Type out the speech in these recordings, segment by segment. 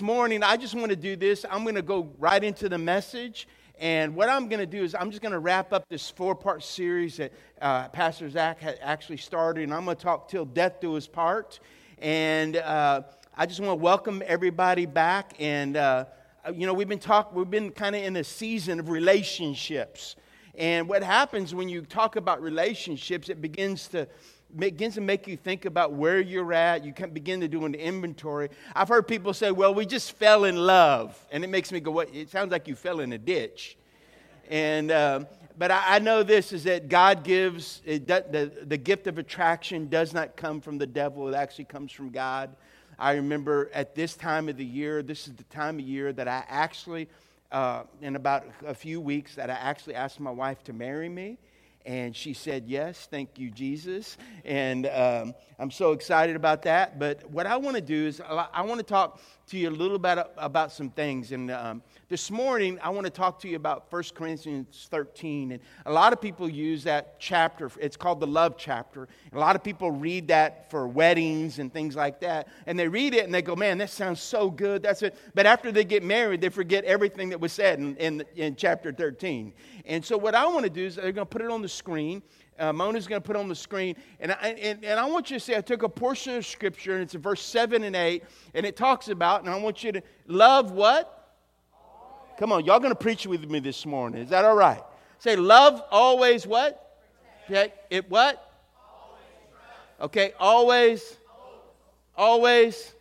Morning, I just want to do this. I'm going to go right into the message. And what I'm going to do is I'm just going to wrap up this four part series that uh, Pastor Zach had actually started. And I'm going to talk till death do us part. And uh, I just want to welcome everybody back. And, uh, you know, we've been talking, we've been kind of in a season of relationships. And what happens when you talk about relationships, it begins to begins to make you think about where you're at. You can begin to do an inventory. I've heard people say, well, we just fell in love. And it makes me go, what? It sounds like you fell in a ditch. And, uh, but I, I, know this is that God gives, it, the, the gift of attraction does not come from the devil, it actually comes from God. I remember at this time of the year, this is the time of year that I actually, uh, in about a few weeks, that I actually asked my wife to marry me. And she said, Yes, thank you, Jesus. And um, I'm so excited about that. But what I want to do is, I want to talk to you a little bit about some things. And um, this morning, I want to talk to you about 1 Corinthians 13. And a lot of people use that chapter. It's called the love chapter. A lot of people read that for weddings and things like that. And they read it and they go, man, that sounds so good. That's it. But after they get married, they forget everything that was said in, in, in chapter 13. And so what I want to do is they're going to put it on the screen. Uh, Mona's going to put on the screen. And I, and, and I want you to say, I took a portion of scripture, and it's in verse 7 and 8, and it talks about, and I want you to love what? Come on, y'all going to preach with me this morning. Is that all right? Say, love always what? Okay, it what? Okay, always, always,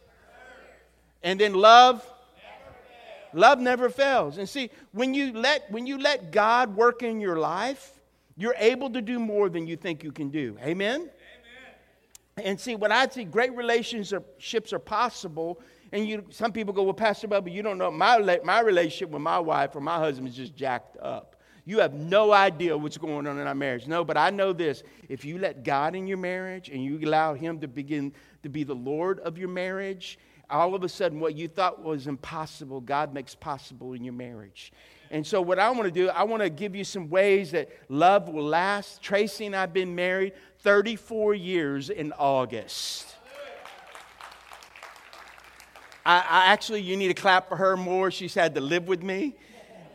and then love. Love never fails. And see, when you let when you let God work in your life, you're able to do more than you think you can do. Amen. Amen. And see, what I see, great relationships are possible and you, some people go, well, Pastor Bubba, you don't know. My, my relationship with my wife or my husband is just jacked up. You have no idea what's going on in our marriage. No, but I know this. If you let God in your marriage and you allow Him to begin to be the Lord of your marriage, all of a sudden what you thought was impossible, God makes possible in your marriage. And so, what I want to do, I want to give you some ways that love will last. Tracy and I have been married 34 years in August. I, I, actually, you need to clap for her more. She's had to live with me.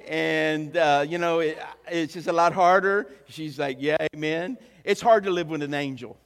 And, uh, you know, it, it's just a lot harder. She's like, yeah, amen. It's hard to live with an angel.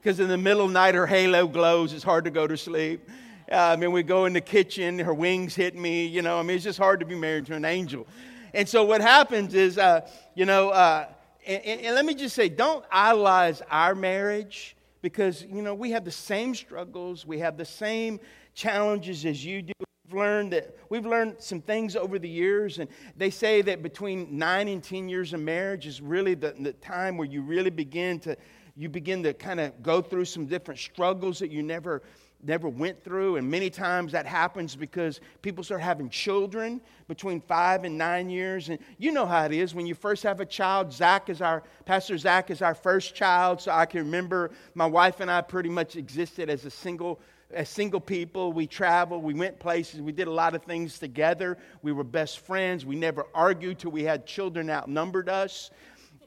Because in the middle of the night, her halo glows. It's hard to go to sleep. I mean, we go in the kitchen, her wings hit me. You know, I mean, it's just hard to be married to an angel. And so what happens is, uh, you know, uh, and, and, let me just say, don't idolize our marriage because, you know, we have the same struggles, we have the same challenges as you do. We've learned that we've learned some things over the years, and they say that between nine and ten years of marriage is really the, the time where you really begin to you begin to kind of go through some different struggles that you never never went through and many times that happens because people start having children between five and nine years and you know how it is when you first have a child zach is our pastor zach is our first child so i can remember my wife and i pretty much existed as a single as single people, we traveled, we went places, we did a lot of things together. We were best friends. We never argued till we had children outnumbered us.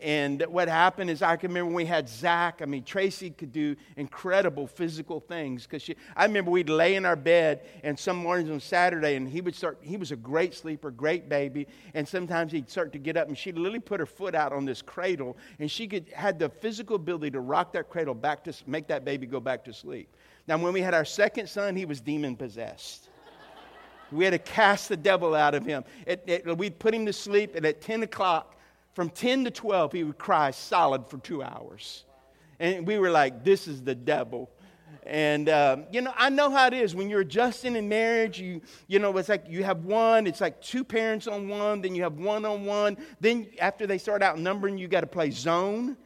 And what happened is, I can remember when we had Zach. I mean, Tracy could do incredible physical things because I remember we'd lay in our bed, and some mornings on Saturday, and he would start. He was a great sleeper, great baby, and sometimes he'd start to get up, and she'd literally put her foot out on this cradle, and she could had the physical ability to rock that cradle back to make that baby go back to sleep. Now, when we had our second son, he was demon possessed. We had to cast the devil out of him. It, it, we'd put him to sleep, and at 10 o'clock, from 10 to 12, he would cry solid for two hours. And we were like, this is the devil. And, um, you know, I know how it is. When you're adjusting in marriage, you, you know, it's like you have one, it's like two parents on one, then you have one on one. Then after they start outnumbering, you got to play zone.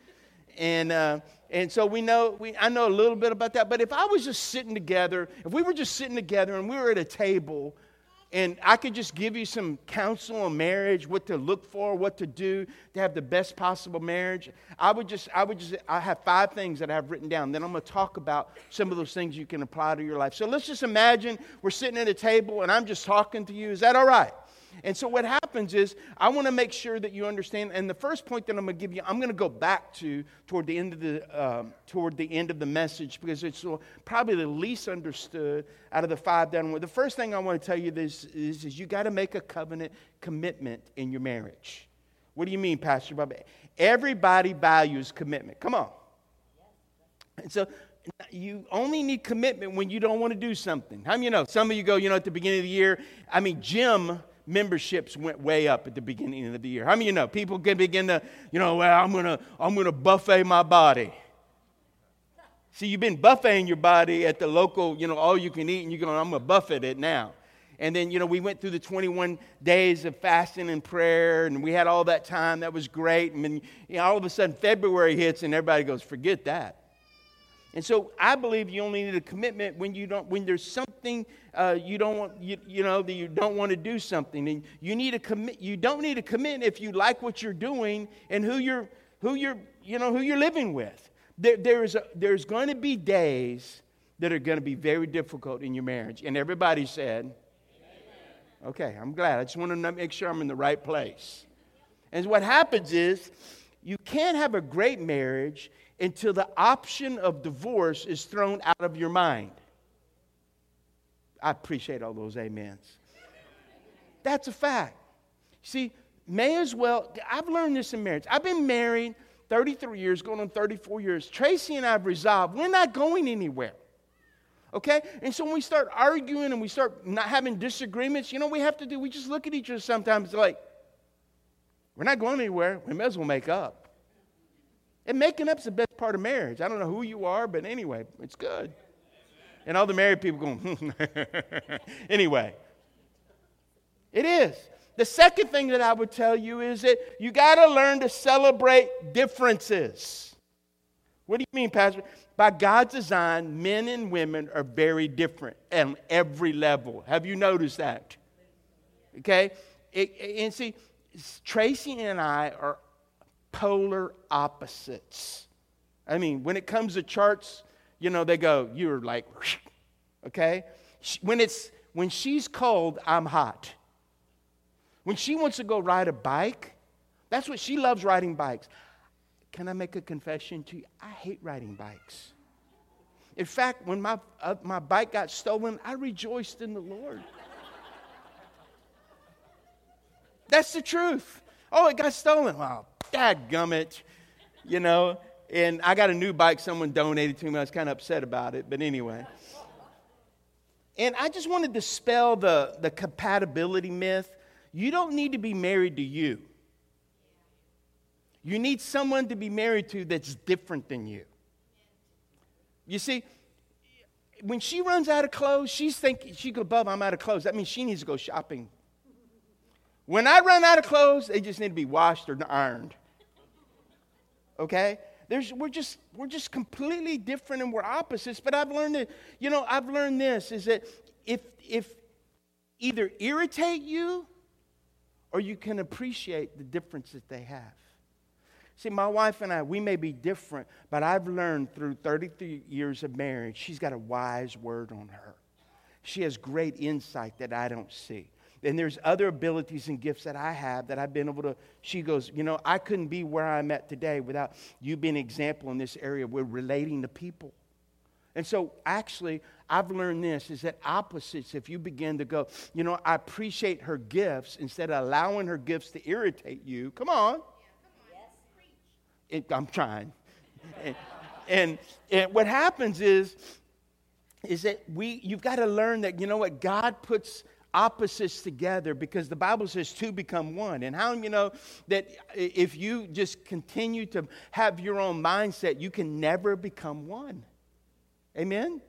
And, uh, and so we know, we, I know a little bit about that. But if I was just sitting together, if we were just sitting together and we were at a table and I could just give you some counsel on marriage, what to look for, what to do to have the best possible marriage, I would just, I would just, I have five things that I've written down. Then I'm going to talk about some of those things you can apply to your life. So let's just imagine we're sitting at a table and I'm just talking to you. Is that all right? And so what happens is I want to make sure that you understand. And the first point that I'm going to give you, I'm going to go back to toward the end of the um, toward the end of the message because it's probably the least understood out of the five down. The first thing I want to tell you this is, is you got to make a covenant commitment in your marriage. What do you mean, Pastor Bob? Everybody values commitment. Come on. And so you only need commitment when you don't want to do something. How many you know? Some of you go, you know, at the beginning of the year, I mean, gym memberships went way up at the beginning of the year. How many of you know? People can begin to, you know, well, I'm gonna, I'm gonna buffet my body. See, you've been buffeting your body at the local, you know, all you can eat, and you're going, I'm gonna buffet it now. And then, you know, we went through the 21 days of fasting and prayer, and we had all that time. That was great. And then, you know, all of a sudden, February hits, and everybody goes, forget that. And so I believe you only need a commitment when you don't when there's something uh, you don't want you, you know that you don't want to do something and you need a commit you don't need a commit if you like what you're doing and who you're who you're you know who you're living with. There, there's a, there's going to be days that are going to be very difficult in your marriage, and everybody said, "Okay, I'm glad. I just want to make sure I'm in the right place." And what happens is you can't have a great marriage until the option of divorce is thrown out of your mind. I appreciate all those amens. That's a fact. See, may as well, I've learned this in marriage. I've been married 33 years, going on 34 years. Tracy and I have resolved we're not going anywhere. Okay? And so when we start arguing and we start not having disagreements, you know we have to do? We just look at each other sometimes like, we're not going anywhere. We may as well make up. And making up's the best part of marriage. I don't know who you are, but anyway, it's good. And all the married people going, hmm. anyway. It is. The second thing that I would tell you is that you got to learn to celebrate differences. What do you mean, Pastor? By God's design, men and women are very different at every level. Have you noticed that? Okay? It, and see, Tracy and I are polar opposites. I mean, when it comes to charts, you know, they go, you're like, okay? When, it's, when she's cold, I'm hot. When she wants to go ride a bike, that's what she loves riding bikes. Can I make a confession to you? I hate riding bikes. In fact, when my, uh, my bike got stolen, I rejoiced in the Lord. That's the truth. Oh, it got stolen. Well, dad gummit, you know. And I got a new bike someone donated to me. I was kind of upset about it, but anyway. And I just want to dispel the, the compatibility myth. You don't need to be married to you. You need someone to be married to that's different than you. You see, when she runs out of clothes, she's thinking, she goes, Bub, I'm out of clothes. That means she needs to go shopping. When I run out of clothes, they just need to be washed or ironed. Okay? There's, we're, just, we're just completely different and we're opposites. But I've learned that, you know, I've learned this is that if, if either irritate you or you can appreciate the difference that they have. See, my wife and I, we may be different, but I've learned through 33 years of marriage, she's got a wise word on her. She has great insight that I don't see. And there's other abilities and gifts that I have that I've been able to. She goes, You know, I couldn't be where I'm at today without you being an example in this area. We're relating to people. And so, actually, I've learned this is that opposites, if you begin to go, you know, I appreciate her gifts instead of allowing her gifts to irritate you. Come on. It, I'm trying. and, and, and what happens is, is that we, you've got to learn that, you know what, God puts opposites together because the Bible says two become one. And how do you know that if you just continue to have your own mindset, you can never become one? Amen?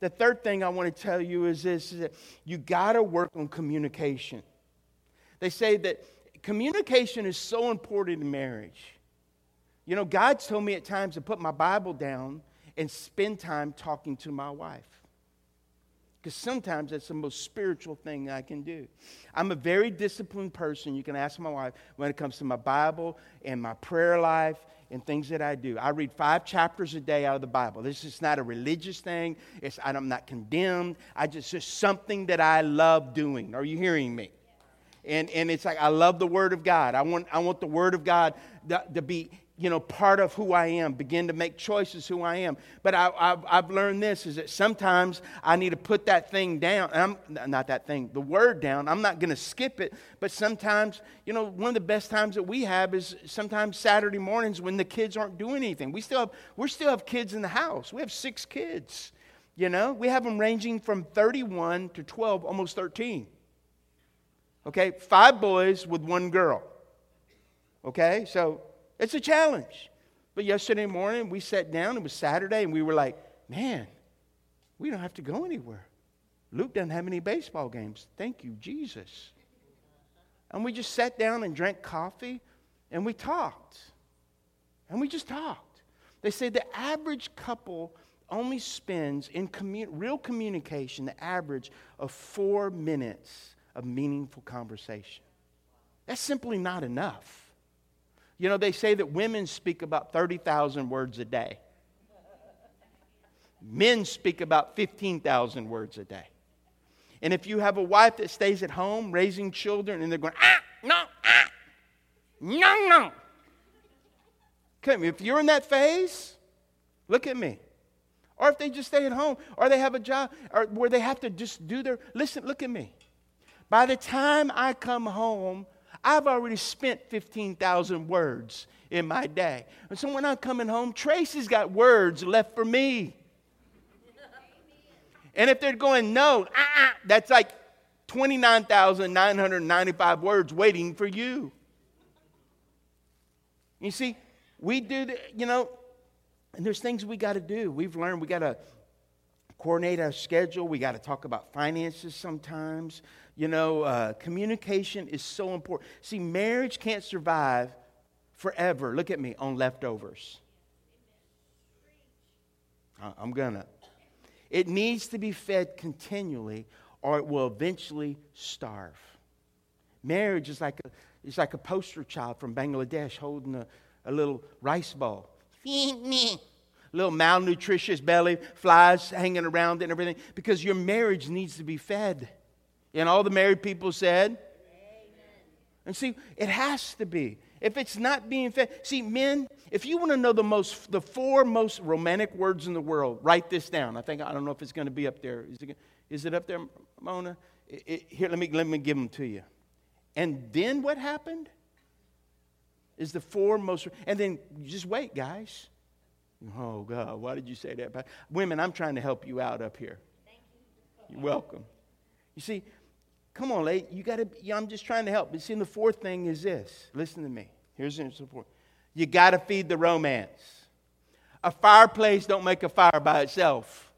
The third thing I want to tell you is this is that you got to work on communication. They say that communication is so important in marriage. You know, God's told me at times to put my Bible down and spend time talking to my wife because sometimes that's the most spiritual thing I can do. I'm a very disciplined person. You can ask my wife when it comes to my Bible and my prayer life and things that I do. I read five chapters a day out of the Bible. This is not a religious thing. It's, I'm not condemned. I just just something that I love doing. Are you hearing me? And, and it's like, I love the Word of God. I want, I want the Word of God to, to be you know, part of who I am, begin to make choices who I am. But I, have I've learned this is that sometimes I need to put that thing down. I'm not that thing, the word down. I'm not going to skip it. But sometimes, you know, one of the best times that we have is sometimes Saturday mornings when the kids aren't doing anything. We still have, we still have kids in the house. We have six kids. You know, we have them ranging from 31 to 12, almost 13. Okay, five boys with one girl. Okay, so it's a challenge. But yesterday morning, we sat down, it was Saturday, and we were like, man, we don't have to go anywhere. Luke doesn't have any baseball games. Thank you, Jesus. And we just sat down and drank coffee and we talked. And we just talked. They say the average couple only spends in commun- real communication the average of four minutes of meaningful conversation. That's simply not enough. You know, they say that women speak about 30,000 words a day. Men speak about 15,000 words a day. And if you have a wife that stays at home raising children and they're going, ah, no, ah, no, no. Okay, if you're in that phase, look at me. Or if they just stay at home, or they have a job, or where they have to just do their, listen, look at me. By the time I come home, I've already spent 15,000 words in my day. And so when I'm coming home, Tracy's got words left for me. And if they're going, no, uh-uh, that's like 29,995 words waiting for you. You see, we do, the, you know, and there's things we got to do. We've learned we got to coordinate our schedule. We got to talk about finances sometimes. You know, uh, communication is so important. See, marriage can't survive forever. Look at me on leftovers. I'm gonna. It needs to be fed continually, or it will eventually starve. Marriage is like a, it's like a poster child from Bangladesh holding a, a little rice ball. Feed me. Little malnutritious belly, flies hanging around and everything, because your marriage needs to be fed. And all the married people said, Amen. And see, it has to be. If it's not being fed, see, men, if you want to know the most, the four most romantic words in the world, write this down. I think I don't know if it's going to be up there. Is it, is it up there, Mona? It, it, here, let me let me give them to you. And then what happened? Is the four most, and then just wait, guys. Oh God, why did you say that? Women, I'm trying to help you out up here. You. You're welcome. You see, Come on, lady. You got to. I'm just trying to help. But see, the fourth thing is this. Listen to me. Here's the support. You got to feed the romance. A fireplace don't make a fire by itself.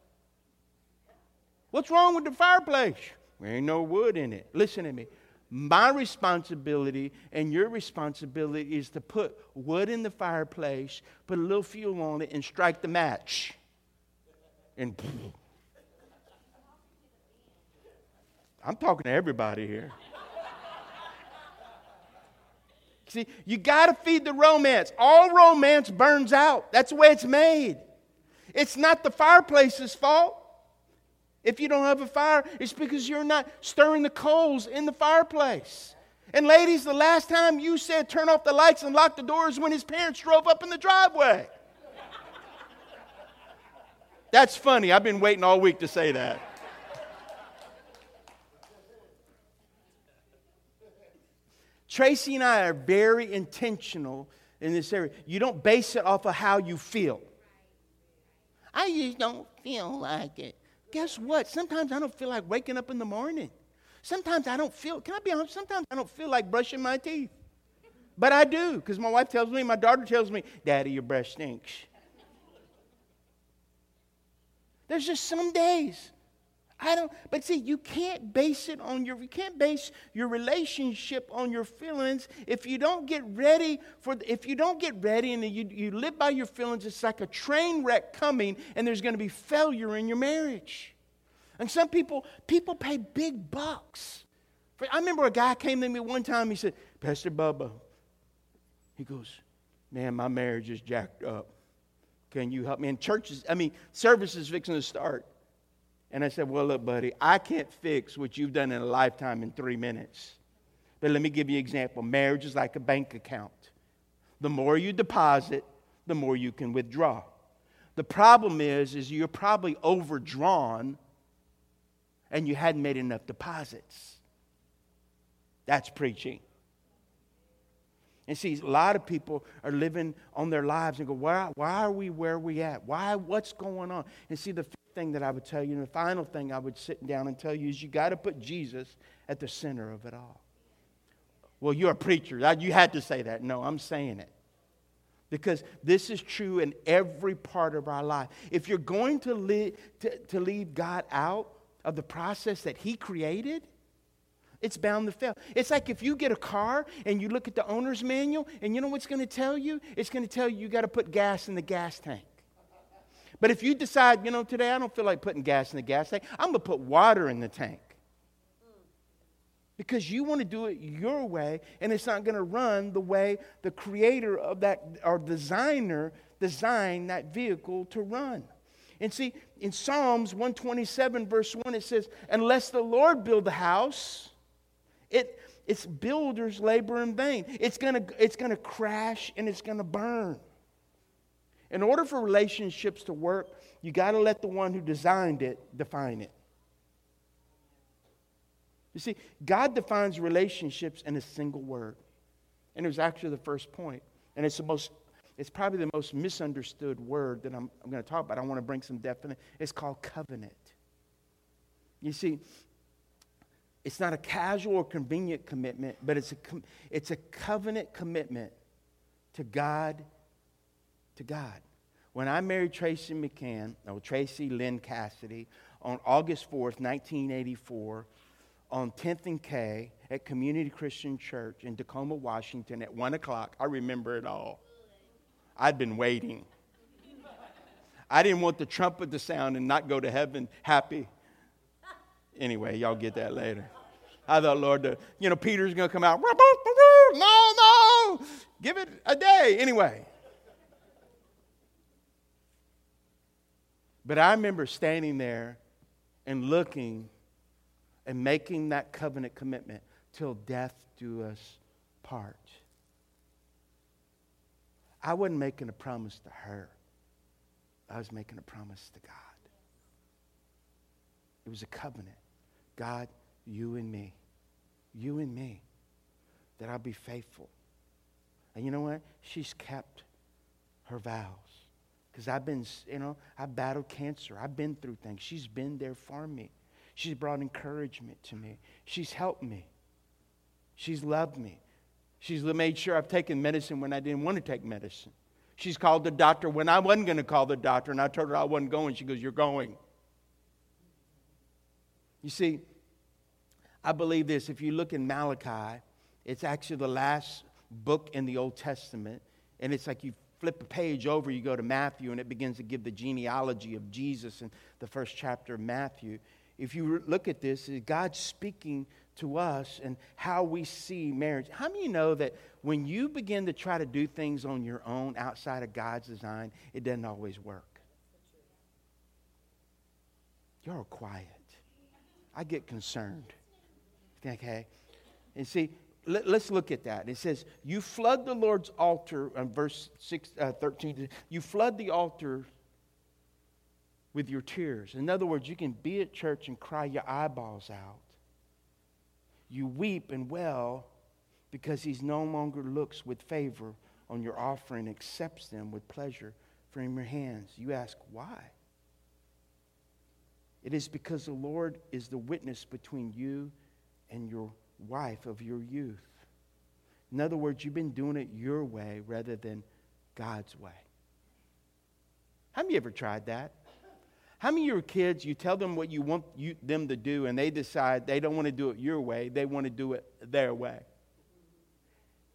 What's wrong with the fireplace? There ain't no wood in it. Listen to me. My responsibility and your responsibility is to put wood in the fireplace, put a little fuel on it, and strike the match. And I'm talking to everybody here. See, you got to feed the romance. All romance burns out. That's the way it's made. It's not the fireplace's fault. If you don't have a fire, it's because you're not stirring the coals in the fireplace. And ladies, the last time you said turn off the lights and lock the doors when his parents drove up in the driveway. That's funny. I've been waiting all week to say that. Tracy and I are very intentional in this area. You don't base it off of how you feel. I just don't feel like it. Guess what? Sometimes I don't feel like waking up in the morning. Sometimes I don't feel, can I be honest? Sometimes I don't feel like brushing my teeth. But I do, because my wife tells me, my daughter tells me, Daddy, your breath stinks. There's just some days I don't, but see, you can't base it on your, you can't base your relationship on your feelings. If you don't get ready for, if you don't get ready and you, you live by your feelings, it's like a train wreck coming and there's going to be failure in your marriage. And some people, people pay big bucks. I remember a guy came to me one time, he said, Pastor Bubba, he goes, man, my marriage is jacked up. Can you help me? And churches, I mean, services fixing to start. And I said, Well, look, buddy, I can't fix what you've done in a lifetime in three minutes. But let me give you an example. Marriage is like a bank account. The more you deposit, the more you can withdraw. The problem is, is you're probably overdrawn and you hadn't made enough deposits. That's preaching. And see, a lot of people are living on their lives and go, why, why are we where we at? Why, what's going on? And see, the thing that I would tell you, and the final thing I would sit down and tell you is you got to put Jesus at the center of it all. Well, you're a preacher. You had to say that. No, I'm saying it. Because this is true in every part of our life. If you're going to, leave, to, to leave God out of the process that He created, it's bound to fail. It's like if you get a car and you look at the owner's manual, and you know what's going to tell you? It's going to tell you you got to put gas in the gas tank. But if you decide, you know, today I don't feel like putting gas in the gas tank, I'm going to put water in the tank. Because you want to do it your way, and it's not going to run the way the creator of that or designer designed that vehicle to run. And see, in Psalms 127, verse 1, it says, Unless the Lord build the house, it, its builders labor in vain. It's going to it's going to crash and it's going to burn. In order for relationships to work, you got to let the one who designed it define it. You see, God defines relationships in a single word. And it was actually the first point. And it's the most it's probably the most misunderstood word that I'm, I'm going to talk about. I want to bring some definite. It's called covenant. You see, it's not a casual or convenient commitment, but it's a, it's a covenant commitment to God, to God. When I married Tracy McCann, or Tracy Lynn Cassidy, on August 4th, 1984, on 10th and K at Community Christian Church in Tacoma, Washington at 1 o'clock, I remember it all. I'd been waiting. I didn't want the trumpet to sound and not go to heaven happy. Anyway, y'all get that later. I thought, Lord, you know, Peter's going to come out. No, no, give it a day. Anyway. But I remember standing there and looking and making that covenant commitment till death do us part. I wasn't making a promise to her, I was making a promise to God. It was a covenant. God, you and me, you and me, that I'll be faithful. And you know what? She's kept her vows. Because I've been, you know, I battled cancer. I've been through things. She's been there for me. She's brought encouragement to me. She's helped me. She's loved me. She's made sure I've taken medicine when I didn't want to take medicine. She's called the doctor when I wasn't going to call the doctor, and I told her I wasn't going. She goes, You're going. You see, I believe this. If you look in Malachi, it's actually the last book in the Old Testament, and it's like you flip a page over, you go to Matthew, and it begins to give the genealogy of Jesus in the first chapter of Matthew. If you look at this, God's speaking to us and how we see marriage. How many know that when you begin to try to do things on your own outside of God's design, it doesn't always work? You're quiet. I get concerned. Okay? And see, let, us look at that. It says, You flood the Lord's altar, uh, verse six, uh, 13, you flood the altar with your tears. In other words, you can be at church and cry your eyeballs out. You weep and wail because He no longer looks with favor on your offering, accepts them with pleasure from your hands. You ask, why? It is because the Lord is the witness between you and your wife of your youth. In other words, you've been doing it your way rather than God's way. Have you ever tried that? How many of your kids, you tell them what you want you, them to do, and they decide they don't want to do it your way, they want to do it their way?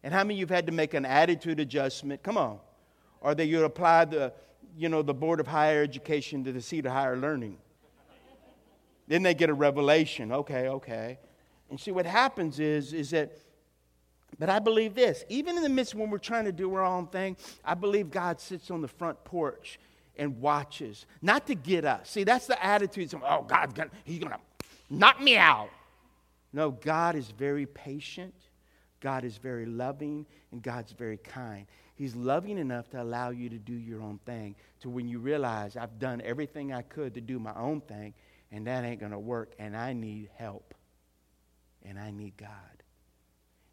And how many of you have had to make an attitude adjustment? Come on. Or that you apply the, you know, the Board of Higher Education to the seat of higher learning? then they get a revelation. Okay, okay. And see what happens is, is that, but I believe this, even in the midst when we're trying to do our own thing, I believe God sits on the front porch and watches, not to get us. See, that's the attitude. Of, oh, God's gonna, he's going to knock me out. No, God is very patient. God is very loving and God's very kind. He's loving enough to allow you to do your own thing to when you realize I've done everything I could to do my own thing and that ain't going to work and I need help and I need God.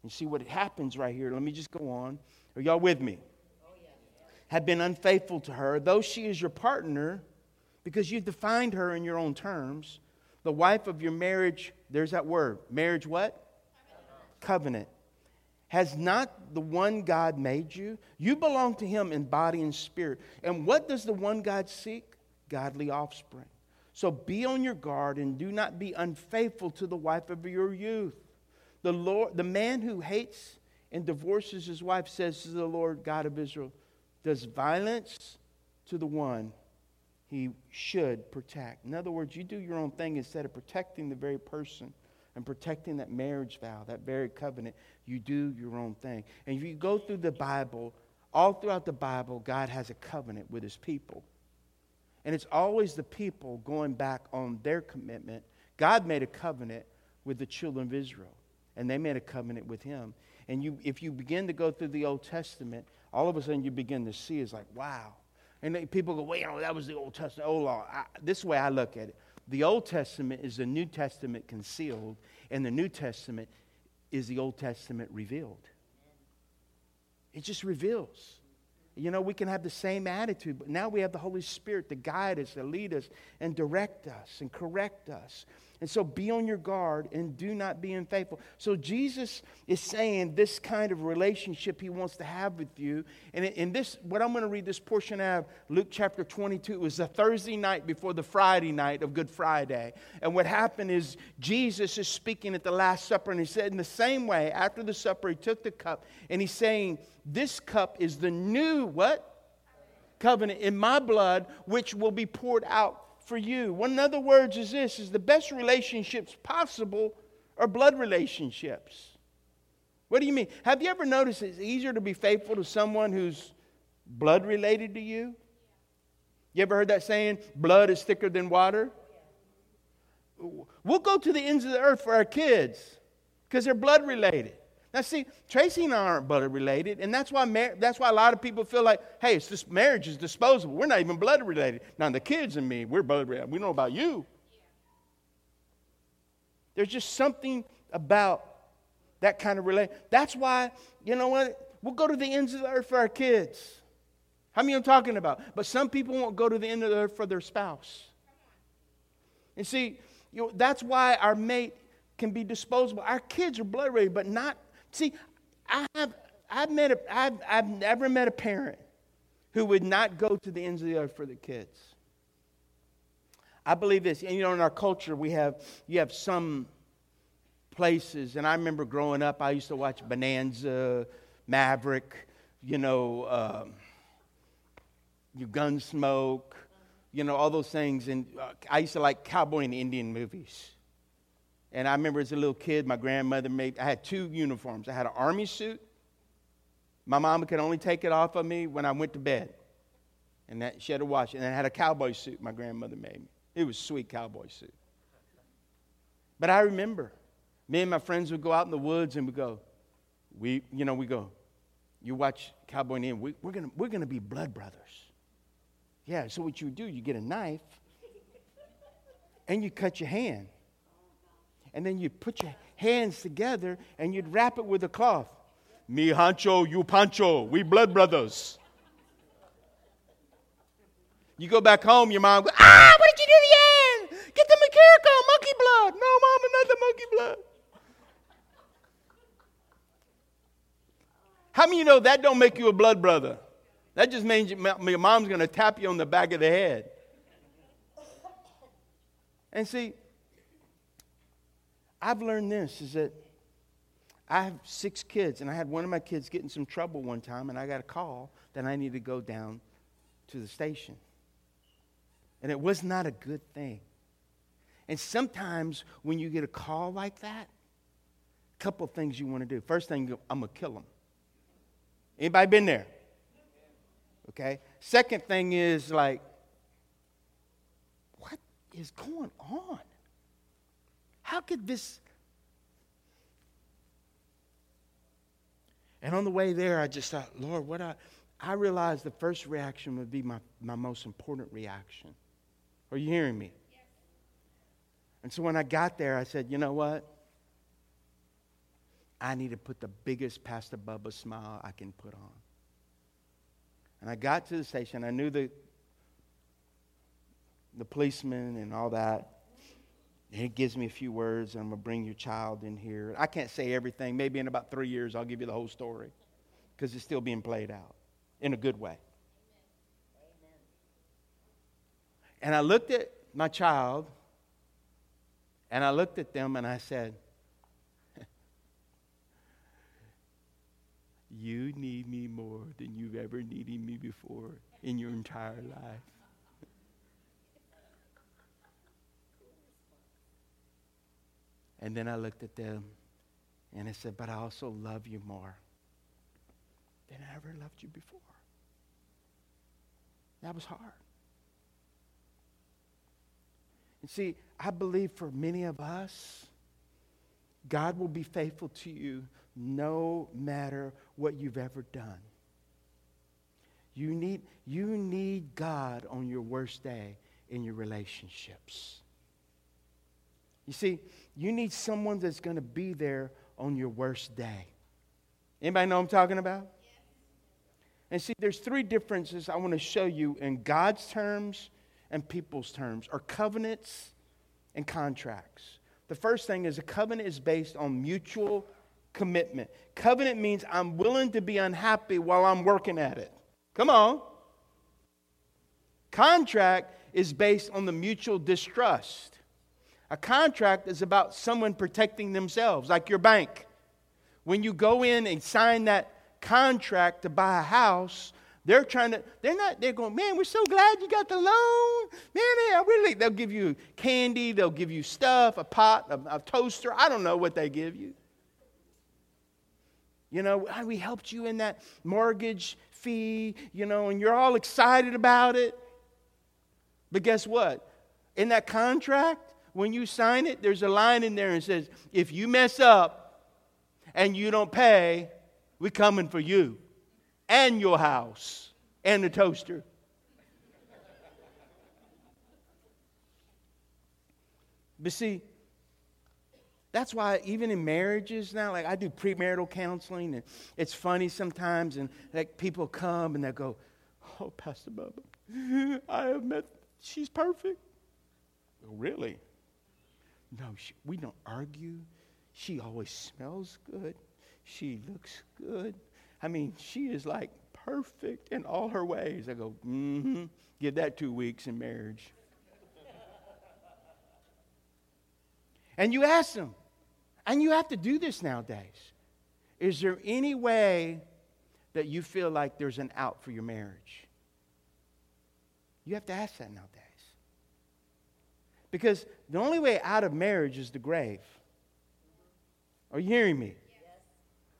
And see what happens right here. Let me just go on. Are y'all with me? Have been unfaithful to her, though she is your partner, because you've defined her in your own terms. The wife of your marriage, there's that word. Marriage what? Covenant. Has not the one God made you? You belong to him in body and spirit. And what does the one God seek? Godly offspring. So be on your guard and do not be unfaithful to the wife of your youth. The, Lord, the man who hates and divorces his wife says to the Lord God of Israel, does violence to the one he should protect. In other words, you do your own thing instead of protecting the very person and protecting that marriage vow, that very covenant. You do your own thing. And if you go through the Bible, all throughout the Bible, God has a covenant with his people. And it's always the people going back on their commitment. God made a covenant with the children of Israel, and they made a covenant with him. And you, if you begin to go through the Old Testament, all of a sudden you begin to see it's like, wow, and people go, wait, know, that was the Old Testament, oh, old law. I, this way I look at it. The Old Testament is the New Testament concealed, and the New Testament is the Old Testament revealed. It just reveals. You know, we can have the same attitude, but now we have the Holy Spirit to guide us, to lead us, and direct us, and correct us. And so be on your guard and do not be unfaithful. So Jesus is saying this kind of relationship he wants to have with you. And in this, what I'm going to read this portion out of Luke chapter 22, it was the Thursday night before the Friday night of Good Friday. And what happened is Jesus is speaking at the Last Supper, and he said, in the same way, after the supper, he took the cup, and he's saying, This cup is the new what? Covenant in my blood, which will be poured out for you. One in other words is this is the best relationships possible are blood relationships. What do you mean? Have you ever noticed it's easier to be faithful to someone who's blood related to you? You ever heard that saying, blood is thicker than water? We'll go to the ends of the earth for our kids because they're blood related. Now, see, Tracy and I aren't blood related, and that's why, mar- that's why a lot of people feel like, hey, it's this marriage is disposable. We're not even blood related. Now, the kids and me, we're blood related. We know about you. There's just something about that kind of relation. That's why, you know what? We'll go to the ends of the earth for our kids. How many I'm talking about? But some people won't go to the end of the earth for their spouse. And see, you know, that's why our mate can be disposable. Our kids are blood related, but not See, I have, I've, met a, I've, I've never met a parent who would not go to the ends of the earth for the kids. I believe this. And you know, in our culture, we have, you have some places, and I remember growing up, I used to watch Bonanza, Maverick, you know, um, you Gunsmoke, you know, all those things. And uh, I used to like cowboy and Indian movies. And I remember as a little kid, my grandmother made, I had two uniforms. I had an army suit. My mama could only take it off of me when I went to bed. And that, she had to wash it. And I had a cowboy suit my grandmother made me. It was sweet cowboy suit. But I remember, me and my friends would go out in the woods and we go, we, you know, we go, you watch Cowboy and we, we're going we're gonna be blood brothers. Yeah, so what you do, you get a knife and you cut your hand and then you'd put your hands together and you'd wrap it with a cloth. Me Hancho, you Pancho, we blood brothers. You go back home, your mom goes, Ah, what did you do to the hand? Get the Mercurochrome, monkey blood. No, mama, not the monkey blood. How many you know that don't make you a blood brother? That just means your mom's going to tap you on the back of the head. And see, I've learned this is that I have six kids, and I had one of my kids get in some trouble one time, and I got a call that I needed to go down to the station. And it was not a good thing. And sometimes when you get a call like that, a couple of things you want to do. First thing, I'm going to kill them. Anybody been there? Okay. Second thing is like, what is going on? How could this? And on the way there, I just thought, Lord, what I, I realized the first reaction would be my, my most important reaction. Are you hearing me? Yes. And so when I got there, I said, you know what? I need to put the biggest Pastor Bubba smile I can put on. And I got to the station. I knew the, the policeman and all that. And he gives me a few words, and I'm going to bring your child in here. I can't say everything. Maybe in about three years, I'll give you the whole story because it's still being played out in a good way. And I looked at my child, and I looked at them, and I said, You need me more than you've ever needed me before in your entire life. And then I looked at them and I said, But I also love you more than I ever loved you before. That was hard. And see, I believe for many of us, God will be faithful to you no matter what you've ever done. You need, you need God on your worst day in your relationships. You see, you need someone that's going to be there on your worst day. Anybody know what I'm talking about? And see, there's three differences I want to show you in God's terms and people's terms, or covenants and contracts. The first thing is a covenant is based on mutual commitment. Covenant means I'm willing to be unhappy while I'm working at it. Come on. Contract is based on the mutual distrust. A contract is about someone protecting themselves, like your bank. When you go in and sign that contract to buy a house, they're trying to, they're not, they're going, man, we're so glad you got the loan. Man, I really, they'll give you candy, they'll give you stuff, a pot, a, a toaster. I don't know what they give you. You know, ah, we helped you in that mortgage fee, you know, and you're all excited about it. But guess what? In that contract, when you sign it, there's a line in there and says, if you mess up and you don't pay, we're coming for you and your house and the toaster. But see, that's why even in marriages now, like I do premarital counseling, and it's funny sometimes, and like people come and they go, "Oh, Pastor Bubba, I have met. She's perfect." Really? No, she, we don't argue. She always smells good. She looks good. I mean, she is like perfect in all her ways. I go, mm-hmm. Give that two weeks in marriage. and you ask them, and you have to do this nowadays. Is there any way that you feel like there's an out for your marriage? You have to ask that nowadays. Because the only way out of marriage is the grave. Are you hearing me? Yes.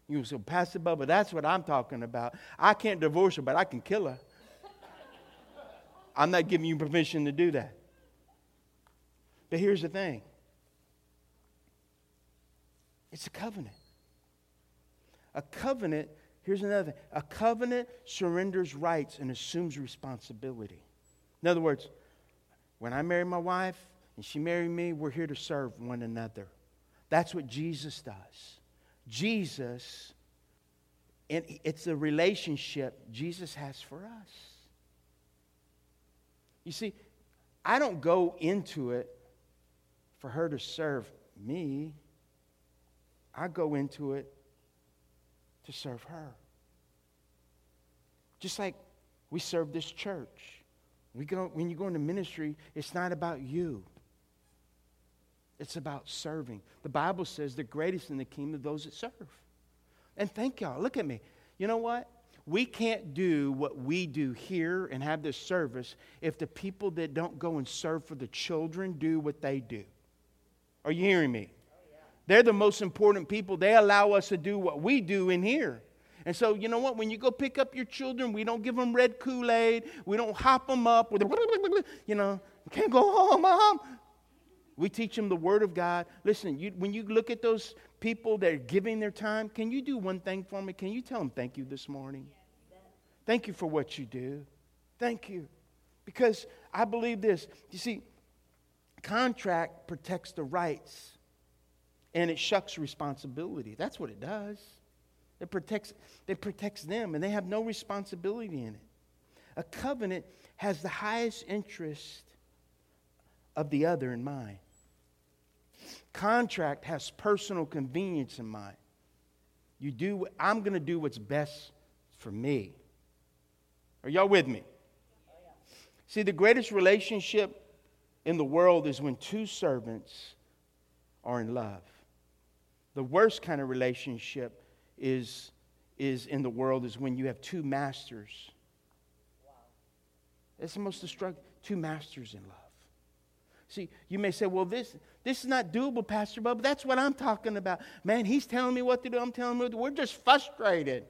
You say, Pastor Bubba, that's what I'm talking about. I can't divorce her, but I can kill her. I'm not giving you permission to do that. But here's the thing it's a covenant. A covenant, here's another thing a covenant surrenders rights and assumes responsibility. In other words, when I marry my wife, and she married me, we're here to serve one another. That's what Jesus does. Jesus, and it's a relationship Jesus has for us. You see, I don't go into it for her to serve me, I go into it to serve her. Just like we serve this church. We go, when you go into ministry, it's not about you. It's about serving. The Bible says the greatest in the kingdom are those that serve. And thank y'all. Look at me. You know what? We can't do what we do here and have this service if the people that don't go and serve for the children do what they do. Are you hearing me? They're the most important people. They allow us to do what we do in here. And so, you know what? When you go pick up your children, we don't give them red Kool Aid. We don't hop them up with, a, you know, can't go home, mom. We teach them the Word of God. Listen, you, when you look at those people that are giving their time, can you do one thing for me? Can you tell them thank you this morning? Thank you for what you do. Thank you. Because I believe this. You see, contract protects the rights and it shucks responsibility. That's what it does. It protects, it protects them and they have no responsibility in it. A covenant has the highest interest of the other in mind. Contract has personal convenience in mind. You do, I'm going to do what's best for me. Are y'all with me? See, the greatest relationship in the world is when two servants are in love. The worst kind of relationship is, is in the world is when you have two masters. Wow. It's the most destructive, two masters in love. See, you may say, well, this, this is not doable, Pastor Bob. That's what I'm talking about. Man, he's telling me what to do. I'm telling him. We're just frustrated.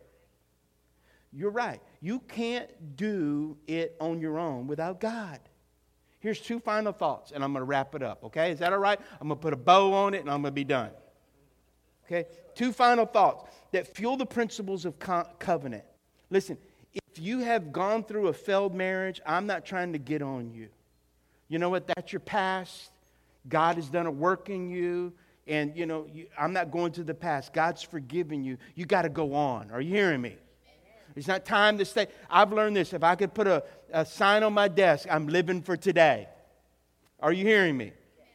You're right. You can't do it on your own without God. Here's two final thoughts, and I'm going to wrap it up, okay? Is that all right? I'm going to put a bow on it, and I'm going to be done. Okay? Two final thoughts that fuel the principles of co- covenant. Listen, if you have gone through a failed marriage, I'm not trying to get on you. You know what? That's your past. God has done a work in you. And, you know, you, I'm not going to the past. God's forgiven you. You got to go on. Are you hearing me? It's not time to stay. I've learned this. If I could put a, a sign on my desk, I'm living for today. Are you hearing me?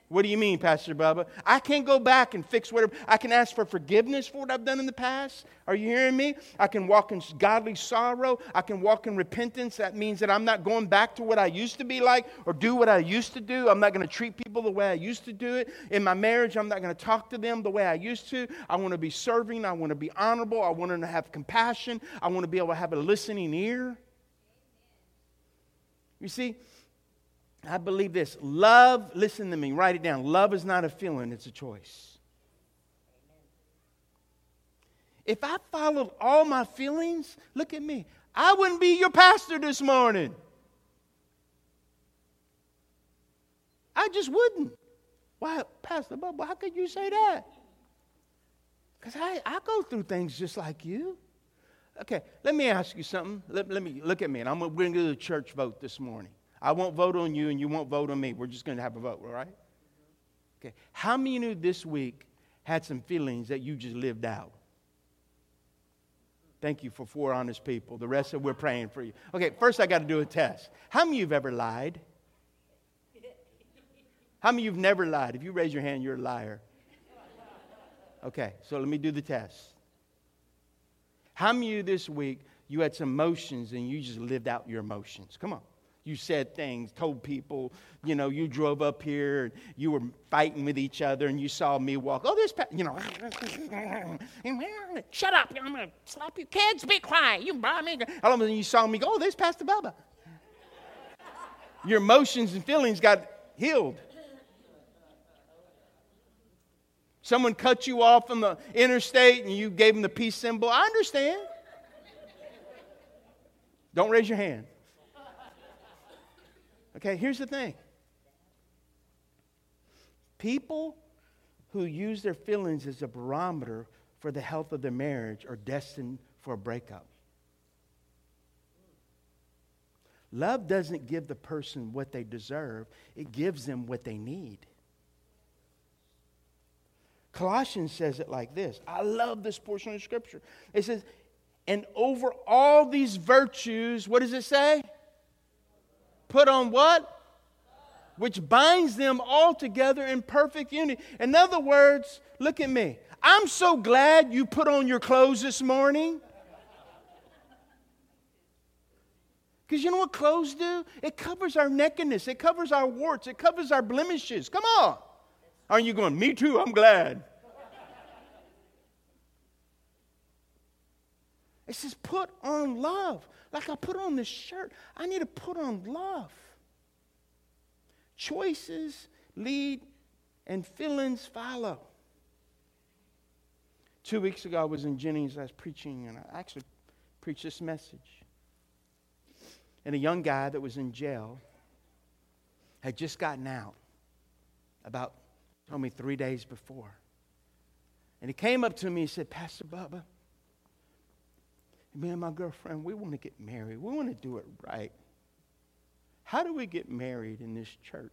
What do you mean, Pastor Bubba? I can't go back and fix whatever. I can ask for forgiveness for what I've done in the past. Are you hearing me? I can walk in godly sorrow. I can walk in repentance. That means that I'm not going back to what I used to be like or do what I used to do. I'm not going to treat people the way I used to do it. In my marriage, I'm not going to talk to them the way I used to. I want to be serving. I want to be honorable. I want to have compassion. I want to be able to have a listening ear. You see, I believe this love, listen to me, write it down. Love is not a feeling, it's a choice. If I followed all my feelings, look at me, I wouldn't be your pastor this morning. I just wouldn't. Why, Pastor Bubba, how could you say that? Because I, I go through things just like you. Okay, let me ask you something. Let, let me look at me, and I'm, going to do a church vote this morning. I won't vote on you and you won't vote on me. We're just going to have a vote, all right? Okay. How many of you this week had some feelings that you just lived out? Thank you for four honest people. The rest of we're praying for you. Okay, first I got to do a test. How many of you have ever lied? How many of you have never lied? If you raise your hand, you're a liar. Okay, so let me do the test. How many of you this week you had some emotions and you just lived out your emotions? Come on. You said things, told people, you know, you drove up here, and you were fighting with each other, and you saw me walk. Oh, this, you know, shut up! I'm gonna slap you. Kids, be quiet. You brought me. All of a sudden, you saw me go. Oh, there's Pastor Bubba. Your emotions and feelings got healed. Someone cut you off on the interstate, and you gave them the peace symbol. I understand. Don't raise your hand. Okay, here's the thing people who use their feelings as a barometer for the health of their marriage are destined for a breakup. Love doesn't give the person what they deserve, it gives them what they need. Colossians says it like this. I love this portion of scripture. It says, and over all these virtues, what does it say? Put on what? Which binds them all together in perfect unity. In other words, look at me. I'm so glad you put on your clothes this morning. Because you know what clothes do? It covers our nakedness, it covers our warts, it covers our blemishes. Come on. Aren't you going, me too, I'm glad? It says, put on love. Like I put on this shirt, I need to put on love. Choices lead and feelings follow. Two weeks ago, I was in Jennings, I was preaching, and I actually preached this message. And a young guy that was in jail had just gotten out. about, told me three days before. And he came up to me and said, Pastor Bubba, me and my girlfriend, we want to get married. We want to do it right. How do we get married in this church?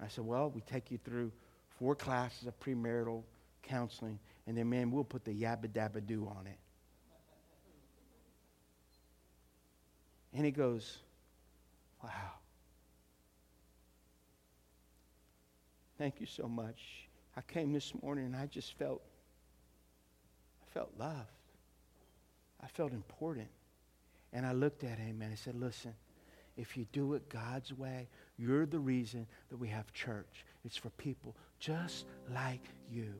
I said, Well, we take you through four classes of premarital counseling, and then, man, we'll put the yabba dabba do on it. And he goes, Wow. Thank you so much. I came this morning and I just felt I felt loved. I felt important. And I looked at him and I said, Listen, if you do it God's way, you're the reason that we have church. It's for people just like you.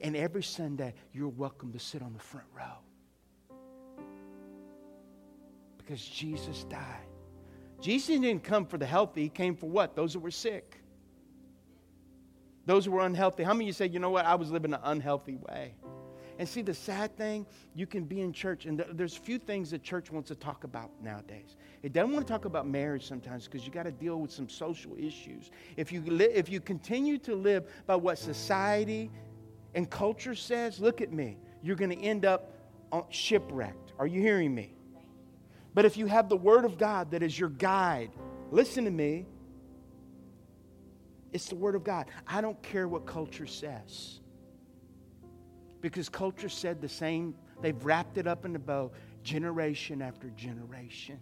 And every Sunday, you're welcome to sit on the front row. Because Jesus died. Jesus didn't come for the healthy, He came for what? Those that were sick. Those who were unhealthy. How many of you say, you know what? I was living an unhealthy way? And see, the sad thing, you can be in church, and there's a few things that church wants to talk about nowadays. It doesn't want to talk about marriage sometimes because you got to deal with some social issues. If you, li- if you continue to live by what society and culture says, look at me, you're going to end up uh, shipwrecked. Are you hearing me? But if you have the Word of God that is your guide, listen to me. It's the Word of God. I don't care what culture says. Because culture said the same, they've wrapped it up in a bow generation after generation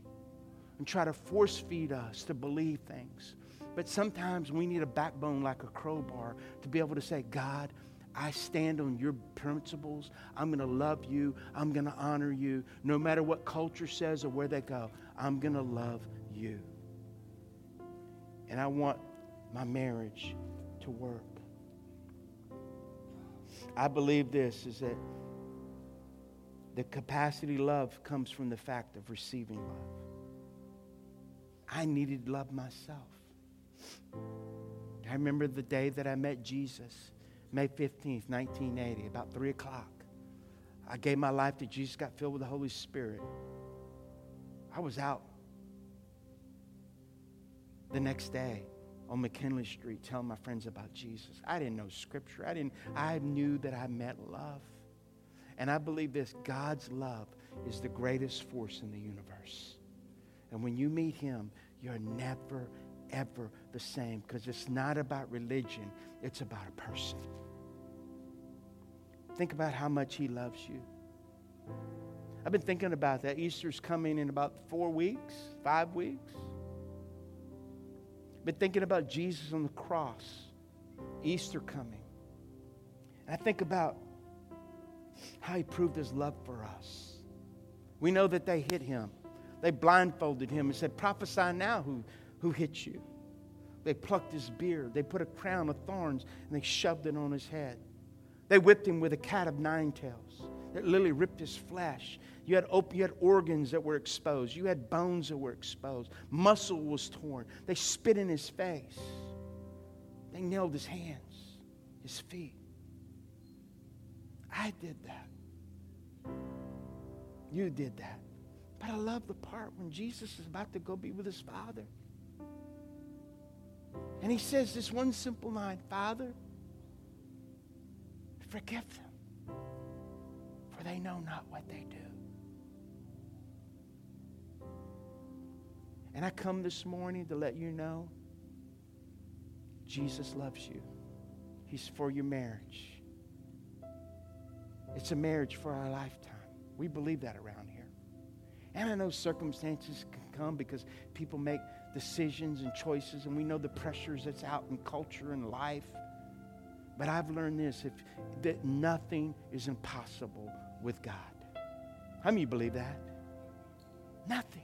and try to force feed us to believe things. But sometimes we need a backbone like a crowbar to be able to say, God, I stand on your principles. I'm going to love you. I'm going to honor you. No matter what culture says or where they go, I'm going to love you. And I want my marriage to work. I believe this is that the capacity love comes from the fact of receiving love. I needed love myself. I remember the day that I met Jesus, May 15th, 1980, about 3 o'clock. I gave my life to Jesus, got filled with the Holy Spirit. I was out the next day on McKinley Street telling my friends about Jesus. I didn't know scripture. I didn't I knew that I met love. And I believe this God's love is the greatest force in the universe. And when you meet him, you're never ever the same because it's not about religion, it's about a person. Think about how much he loves you. I've been thinking about that. Easter's coming in about four weeks, five weeks. Been thinking about Jesus on the cross, Easter coming. And I think about how he proved his love for us. We know that they hit him. They blindfolded him and said, Prophesy now who, who hit you. They plucked his beard. They put a crown of thorns and they shoved it on his head. They whipped him with a cat of nine tails that literally ripped his flesh. You had, op- you had organs that were exposed. You had bones that were exposed. Muscle was torn. They spit in his face. They nailed his hands, his feet. I did that. You did that. But I love the part when Jesus is about to go be with his Father. And he says this one simple line Father, forgive them, for they know not what they do. And I come this morning to let you know Jesus loves you. He's for your marriage. It's a marriage for our lifetime. We believe that around here. And I know circumstances can come because people make decisions and choices, and we know the pressures that's out in culture and life. But I've learned this if, that nothing is impossible with God. How many believe that? Nothing.